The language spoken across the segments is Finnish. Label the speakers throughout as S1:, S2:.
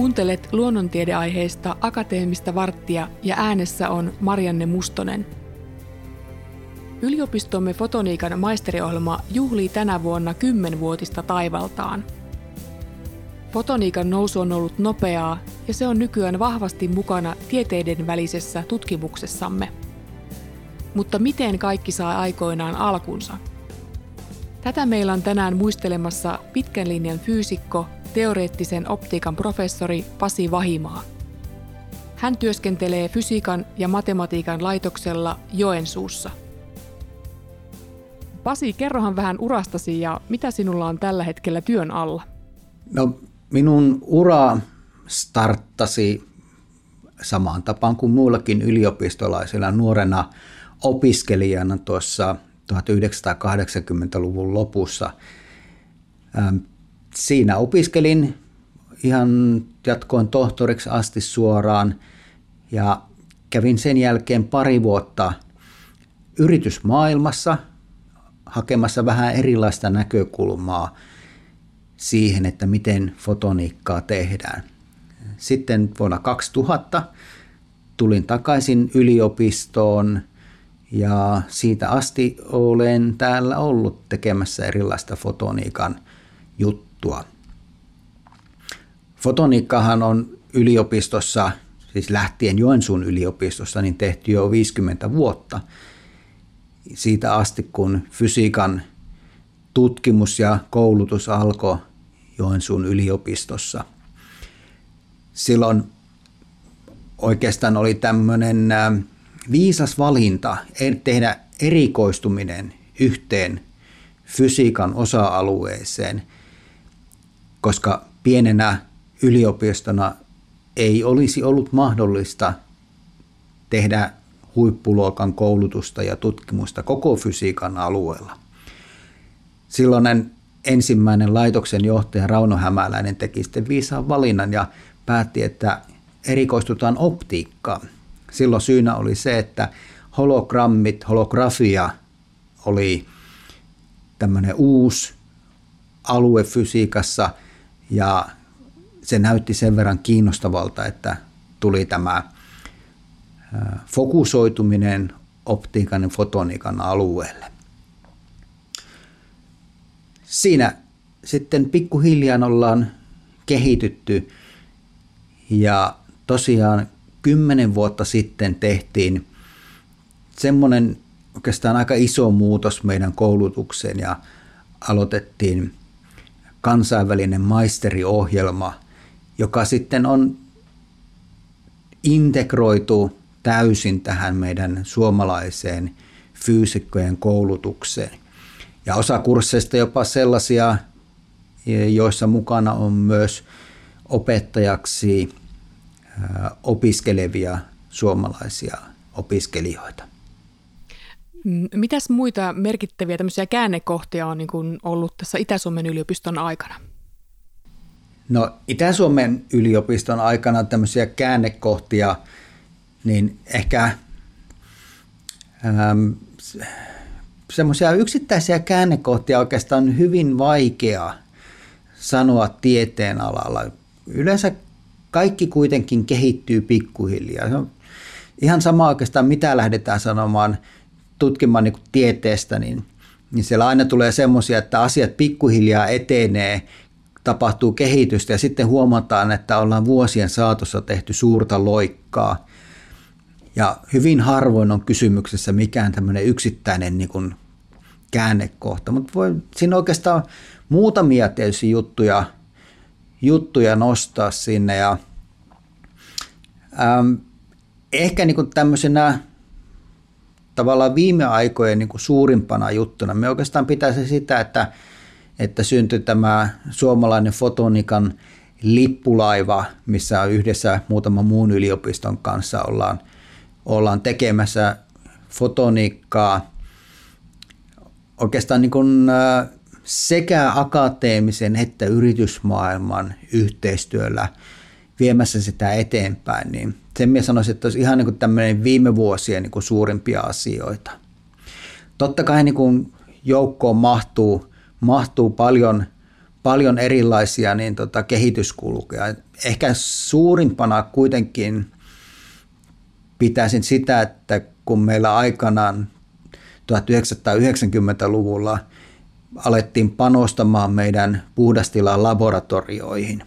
S1: Kuuntelet luonnontiedeaiheista akateemista varttia ja äänessä on Marianne Mustonen. Yliopistomme fotoniikan maisteriohjelma juhlii tänä vuonna kymmenvuotista taivaltaan. Fotoniikan nousu on ollut nopeaa ja se on nykyään vahvasti mukana tieteiden välisessä tutkimuksessamme. Mutta miten kaikki saa aikoinaan alkunsa? Tätä meillä on tänään muistelemassa pitkän linjan fyysikko teoreettisen optiikan professori Pasi Vahimaa. Hän työskentelee fysiikan ja matematiikan laitoksella Joensuussa. Pasi, kerrohan vähän urastasi ja mitä sinulla on tällä hetkellä työn alla?
S2: No, minun ura starttasi samaan tapaan kuin muillakin yliopistolaisilla nuorena opiskelijana tuossa 1980-luvun lopussa siinä opiskelin ihan jatkoin tohtoriksi asti suoraan ja kävin sen jälkeen pari vuotta yritysmaailmassa hakemassa vähän erilaista näkökulmaa siihen, että miten fotoniikkaa tehdään. Sitten vuonna 2000 tulin takaisin yliopistoon ja siitä asti olen täällä ollut tekemässä erilaista fotoniikan juttua juttua. Fotoniikkahan on yliopistossa, siis lähtien Joensuun yliopistossa, niin tehty jo 50 vuotta. Siitä asti, kun fysiikan tutkimus ja koulutus alkoi Joensuun yliopistossa. Silloin oikeastaan oli tämmöinen viisas valinta tehdä erikoistuminen yhteen fysiikan osa-alueeseen – koska pienenä yliopistona ei olisi ollut mahdollista tehdä huippuluokan koulutusta ja tutkimusta koko fysiikan alueella. Silloinen ensimmäinen laitoksen johtaja Rauno Hämäläinen teki sitten viisaan valinnan ja päätti, että erikoistutaan optiikkaan. Silloin syynä oli se, että hologrammit, holografia oli tämmöinen uusi alue fysiikassa – ja se näytti sen verran kiinnostavalta, että tuli tämä fokusoituminen optiikan ja fotoniikan alueelle. Siinä sitten pikkuhiljaa ollaan kehitytty ja tosiaan kymmenen vuotta sitten tehtiin semmoinen oikeastaan aika iso muutos meidän koulutukseen ja aloitettiin kansainvälinen maisteriohjelma, joka sitten on integroitu täysin tähän meidän suomalaiseen fyysikkojen koulutukseen. Ja osa kursseista jopa sellaisia, joissa mukana on myös opettajaksi opiskelevia suomalaisia opiskelijoita.
S1: Mitäs muita merkittäviä tämmöisiä käännekohtia on niin ollut tässä Itä-Suomen yliopiston aikana?
S2: No Itä-Suomen yliopiston aikana tämmöisiä käännekohtia, niin ehkä ähm, semmoisia yksittäisiä käännekohtia oikeastaan on hyvin vaikea sanoa tieteen alalla. Yleensä kaikki kuitenkin kehittyy pikkuhiljaa. Ihan sama oikeastaan mitä lähdetään sanomaan – tutkimaan niin tieteestä, niin, niin siellä aina tulee semmoisia, että asiat pikkuhiljaa etenee, tapahtuu kehitystä ja sitten huomataan, että ollaan vuosien saatossa tehty suurta loikkaa. Ja hyvin harvoin on kysymyksessä mikään tämmöinen yksittäinen niin kuin käännekohta, mutta voi siinä oikeastaan muutamia tietysti juttuja, juttuja nostaa sinne ja ähm, ehkä niin kuin tämmöisenä tavallaan viime aikojen niin kuin suurimpana juttuna. Me oikeastaan pitäisi sitä, että, että syntyi tämä suomalainen fotonikan lippulaiva, missä yhdessä muutaman muun yliopiston kanssa ollaan, ollaan tekemässä fotoniikkaa oikeastaan niin kuin sekä akateemisen että yritysmaailman yhteistyöllä viemässä sitä eteenpäin, niin sen minä sanoisin, että olisi ihan niin kuin tämmöinen viime vuosien niin kuin suurimpia asioita. Totta kai niin kuin joukkoon mahtuu, mahtuu paljon, paljon erilaisia niin tota, kehityskulkuja. Ehkä suurimpana kuitenkin pitäisin sitä, että kun meillä aikanaan 1990-luvulla alettiin panostamaan meidän puhdastilan laboratorioihin,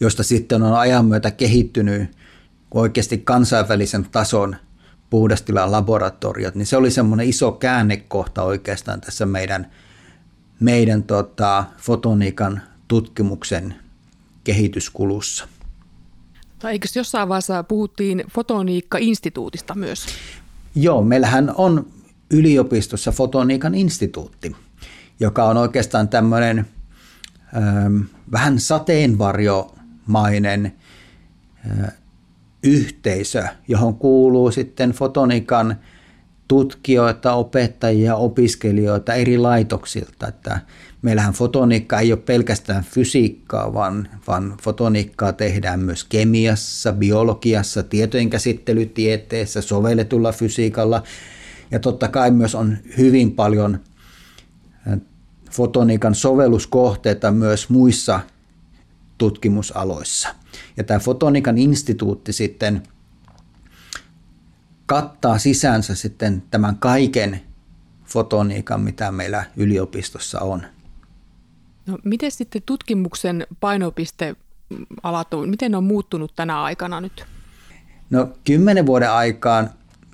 S2: josta sitten on ajan myötä kehittynyt oikeasti kansainvälisen tason puhdastilan laboratoriot, niin se oli semmoinen iso käännekohta oikeastaan tässä meidän, meidän tota, fotoniikan tutkimuksen kehityskulussa.
S1: Tai eikö jossain vaiheessa puhuttiin fotoniikka-instituutista myös?
S2: Joo, meillähän on yliopistossa fotoniikan instituutti, joka on oikeastaan tämmöinen ähm, vähän sateenvarjomainen äh, yhteisö, johon kuuluu sitten fotonikan tutkijoita, opettajia, opiskelijoita eri laitoksilta. Että meillähän fotoniikka ei ole pelkästään fysiikkaa, vaan, vaan fotoniikkaa tehdään myös kemiassa, biologiassa, tietojenkäsittelytieteessä, sovelletulla fysiikalla. Ja totta kai myös on hyvin paljon fotoniikan sovelluskohteita myös muissa tutkimusaloissa. Ja tämä Fotonikan instituutti sitten kattaa sisäänsä sitten tämän kaiken fotoniikan, mitä meillä yliopistossa on.
S1: No, miten sitten tutkimuksen painopiste alat miten ne on muuttunut tänä aikana nyt?
S2: No kymmenen vuoden aikaan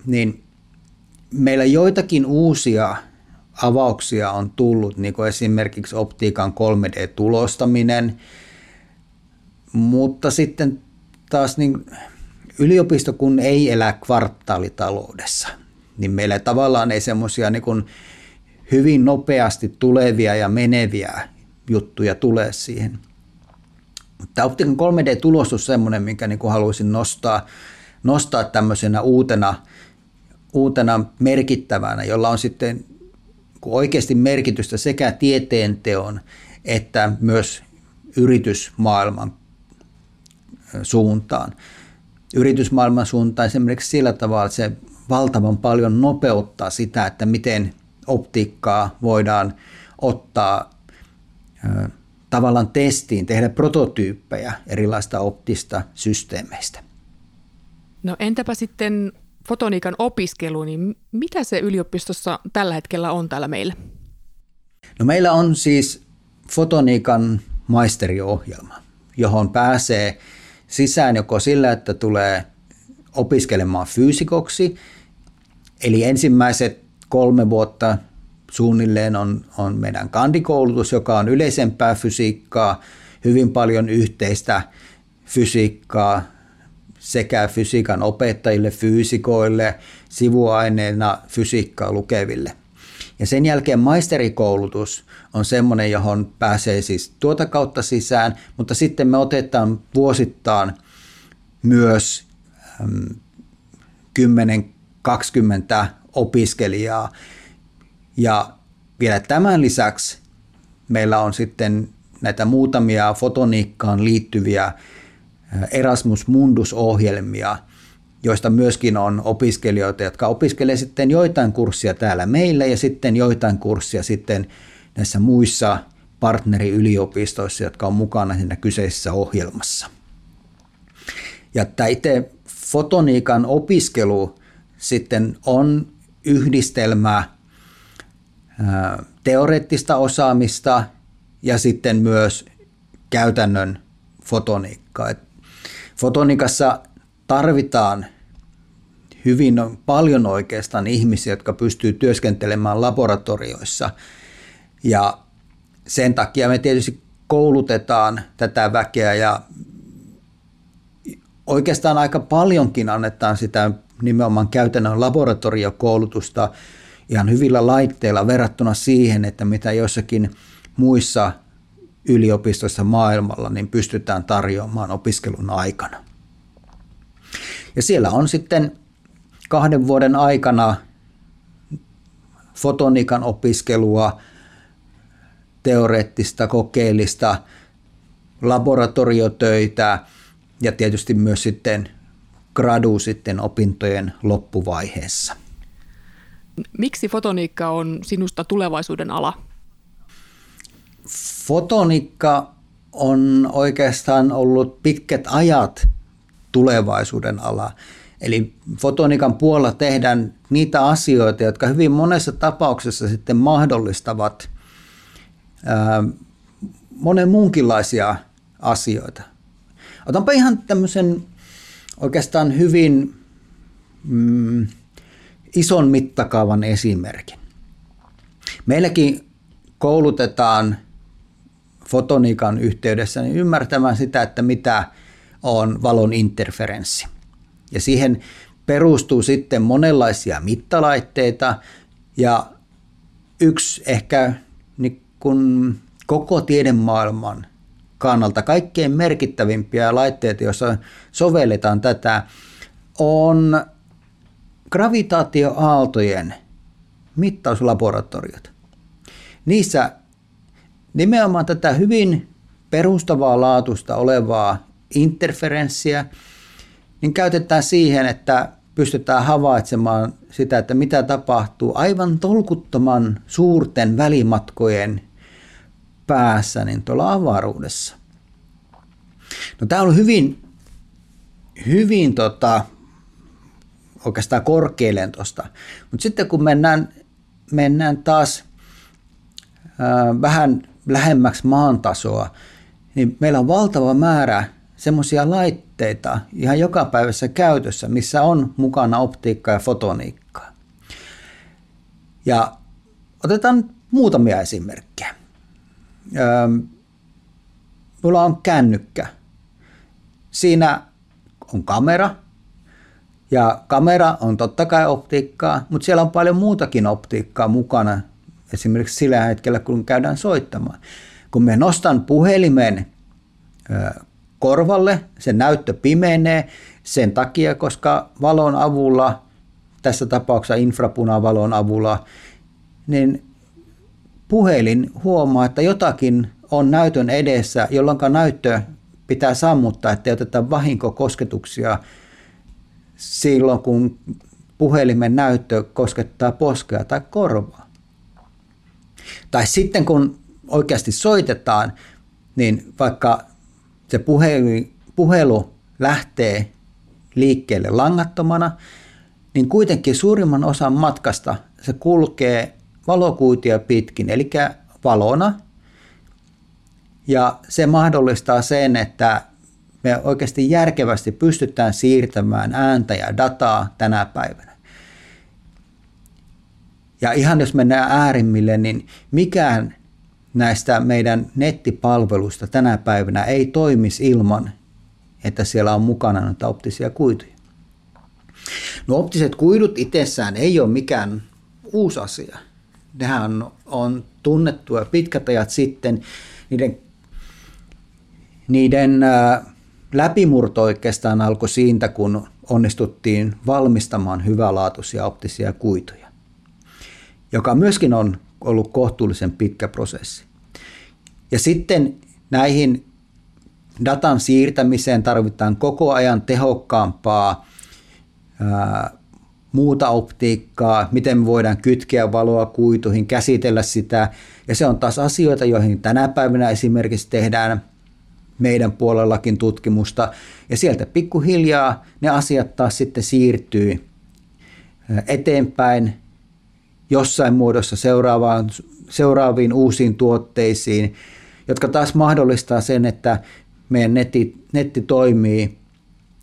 S2: niin meillä joitakin uusia avauksia on tullut, niin kuin esimerkiksi optiikan 3D-tulostaminen, mutta sitten taas niin yliopisto kun ei elä kvartaalitaloudessa, niin meillä tavallaan ei semmoisia niin hyvin nopeasti tulevia ja meneviä juttuja tule siihen. Mutta optiikan 3D-tulostus on semmoinen, minkä niin kuin haluaisin nostaa, nostaa tämmöisenä uutena, uutena merkittävänä, jolla on sitten oikeasti merkitystä sekä tieteenteon että myös yritysmaailman suuntaan. Yritysmaailman suuntaan esimerkiksi sillä tavalla, että se valtavan paljon nopeuttaa sitä, että miten optiikkaa voidaan ottaa tavallaan testiin, tehdä prototyyppejä erilaista optista systeemeistä.
S1: No entäpä sitten fotoniikan opiskelu, niin mitä se yliopistossa tällä hetkellä on täällä meillä?
S2: No meillä on siis fotoniikan maisteriohjelma, johon pääsee sisään joko sillä, että tulee opiskelemaan fyysikoksi, eli ensimmäiset kolme vuotta suunnilleen on, on meidän kandikoulutus, joka on yleisempää fysiikkaa, hyvin paljon yhteistä fysiikkaa sekä fysiikan opettajille, fyysikoille, sivuaineena fysiikkaa lukeville. Ja sen jälkeen maisterikoulutus on semmoinen, johon pääsee siis tuota kautta sisään, mutta sitten me otetaan vuosittain myös 10-20 opiskelijaa. Ja vielä tämän lisäksi meillä on sitten näitä muutamia fotoniikkaan liittyviä Erasmus Mundus-ohjelmia – joista myöskin on opiskelijoita, jotka opiskelee sitten joitain kurssia täällä meillä ja sitten joitain kurssia sitten näissä muissa partneriyliopistoissa, jotka on mukana siinä kyseisessä ohjelmassa. Ja tämä itse fotoniikan opiskelu sitten on yhdistelmä teoreettista osaamista ja sitten myös käytännön fotoniikkaa. Fotonikassa tarvitaan hyvin paljon oikeastaan ihmisiä, jotka pystyy työskentelemään laboratorioissa. Ja sen takia me tietysti koulutetaan tätä väkeä ja oikeastaan aika paljonkin annetaan sitä nimenomaan käytännön laboratoriokoulutusta ihan hyvillä laitteilla verrattuna siihen, että mitä jossakin muissa yliopistoissa maailmalla niin pystytään tarjoamaan opiskelun aikana. Ja siellä on sitten kahden vuoden aikana fotonikan opiskelua, teoreettista, kokeellista, laboratoriotöitä ja tietysti myös sitten gradu sitten opintojen loppuvaiheessa.
S1: Miksi fotoniikka on sinusta tulevaisuuden ala?
S2: Fotoniikka on oikeastaan ollut pitkät ajat tulevaisuuden ala. Eli fotonikan puolella tehdään niitä asioita, jotka hyvin monessa tapauksessa sitten mahdollistavat monen muunkinlaisia asioita. Otanpa ihan tämmöisen oikeastaan hyvin mm, ison mittakaavan esimerkin. Meilläkin koulutetaan fotoniikan yhteydessä niin ymmärtämään sitä, että mitä on valon interferenssi. Ja siihen perustuu sitten monenlaisia mittalaitteita ja yksi ehkä niin kun koko tiedemaailman kannalta kaikkein merkittävimpiä laitteita, joissa sovelletaan tätä, on gravitaatioaaltojen mittauslaboratoriot. Niissä nimenomaan tätä hyvin perustavaa laatusta olevaa interferenssiä niin käytetään siihen, että pystytään havaitsemaan sitä, että mitä tapahtuu aivan tolkuttoman suurten välimatkojen päässä niin tuolla avaruudessa. No, tämä on hyvin, hyvin tota, oikeastaan korkealentosta. Mutta sitten kun mennään, mennään taas ää, vähän lähemmäksi maantasoa, niin meillä on valtava määrä semmoisia laitteita ihan joka päivässä käytössä, missä on mukana optiikkaa ja fotoniikkaa. Ja otetaan muutamia esimerkkejä. Mulla on kännykkä. Siinä on kamera, ja kamera on totta kai optiikkaa, mutta siellä on paljon muutakin optiikkaa mukana, esimerkiksi sillä hetkellä, kun käydään soittamaan. Kun me nostan puhelimen korvalle, se näyttö pimenee sen takia, koska valon avulla, tässä tapauksessa infrapunavalon avulla, niin puhelin huomaa, että jotakin on näytön edessä, jolloin näyttö pitää sammuttaa, ettei oteta vahinkokosketuksia silloin, kun puhelimen näyttö koskettaa poskea tai korvaa. Tai sitten kun oikeasti soitetaan, niin vaikka se puhelu, puhelu lähtee liikkeelle langattomana, niin kuitenkin suurimman osan matkasta se kulkee valokuitia pitkin, eli valona. Ja se mahdollistaa sen, että me oikeasti järkevästi pystytään siirtämään ääntä ja dataa tänä päivänä. Ja ihan jos mennään äärimmille, niin mikään näistä meidän nettipalveluista tänä päivänä ei toimisi ilman, että siellä on mukana näitä optisia kuituja. No optiset kuidut itsessään ei ole mikään uusi asia. Nehän on, on tunnettuja pitkät ajat sitten. Niiden, niiden äh, läpimurto oikeastaan alkoi siitä, kun onnistuttiin valmistamaan hyvälaatuisia optisia kuituja, joka myöskin on ollut kohtuullisen pitkä prosessi. Ja sitten näihin datan siirtämiseen tarvitaan koko ajan tehokkaampaa ää, muuta optiikkaa, miten me voidaan kytkeä valoa kuituihin, käsitellä sitä. Ja se on taas asioita, joihin tänä päivänä esimerkiksi tehdään meidän puolellakin tutkimusta. Ja sieltä pikkuhiljaa ne asiat taas sitten siirtyy eteenpäin jossain muodossa seuraavaan, seuraaviin uusiin tuotteisiin, jotka taas mahdollistaa sen, että meidän netti, netti toimii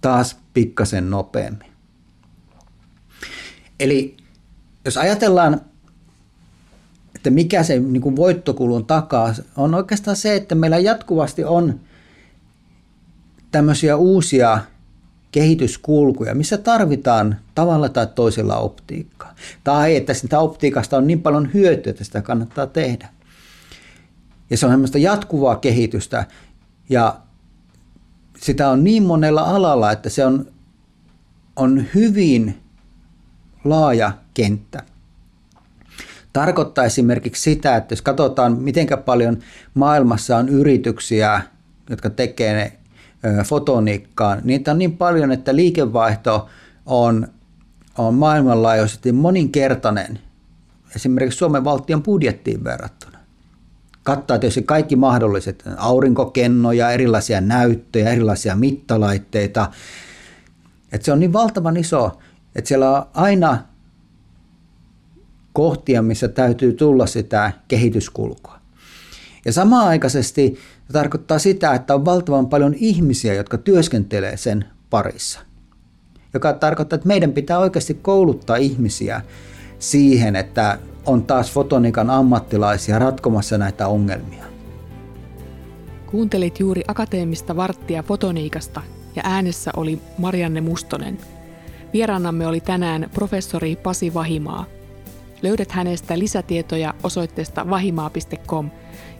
S2: taas pikkasen nopeammin. Eli jos ajatellaan, että mikä se niin kuin voittokulun takaa, on oikeastaan se, että meillä jatkuvasti on tämmöisiä uusia kehityskulkuja, missä tarvitaan tavalla tai toisella optiikkaa. Tai että sitä optiikasta on niin paljon hyötyä, että sitä kannattaa tehdä. Ja se on semmoista jatkuvaa kehitystä ja sitä on niin monella alalla, että se on, on hyvin laaja kenttä. Tarkoittaa esimerkiksi sitä, että jos katsotaan, miten paljon maailmassa on yrityksiä, jotka tekee fotoniikkaan, niitä on niin paljon, että liikevaihto on, on maailmanlaajuisesti moninkertainen esimerkiksi Suomen valtion budjettiin verrattuna. kattaa tietysti kaikki mahdolliset aurinkokennoja, erilaisia näyttöjä, erilaisia mittalaitteita. Et se on niin valtavan iso, että siellä on aina kohtia, missä täytyy tulla sitä kehityskulkua. Ja samaan aikaisesti se tarkoittaa sitä, että on valtavan paljon ihmisiä, jotka työskentelee sen parissa. Joka tarkoittaa, että meidän pitää oikeasti kouluttaa ihmisiä siihen, että on taas fotonikan ammattilaisia ratkomassa näitä ongelmia.
S1: Kuuntelit juuri akateemista varttia fotoniikasta ja äänessä oli Marianne Mustonen. Vieraanamme oli tänään professori Pasi Vahimaa. Löydät hänestä lisätietoja osoitteesta vahimaa.com,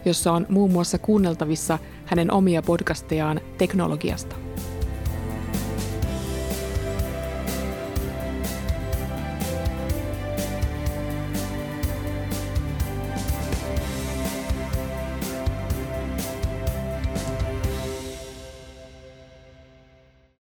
S1: jossa on muun muassa kuunneltavissa hänen omia podcastejaan teknologiasta.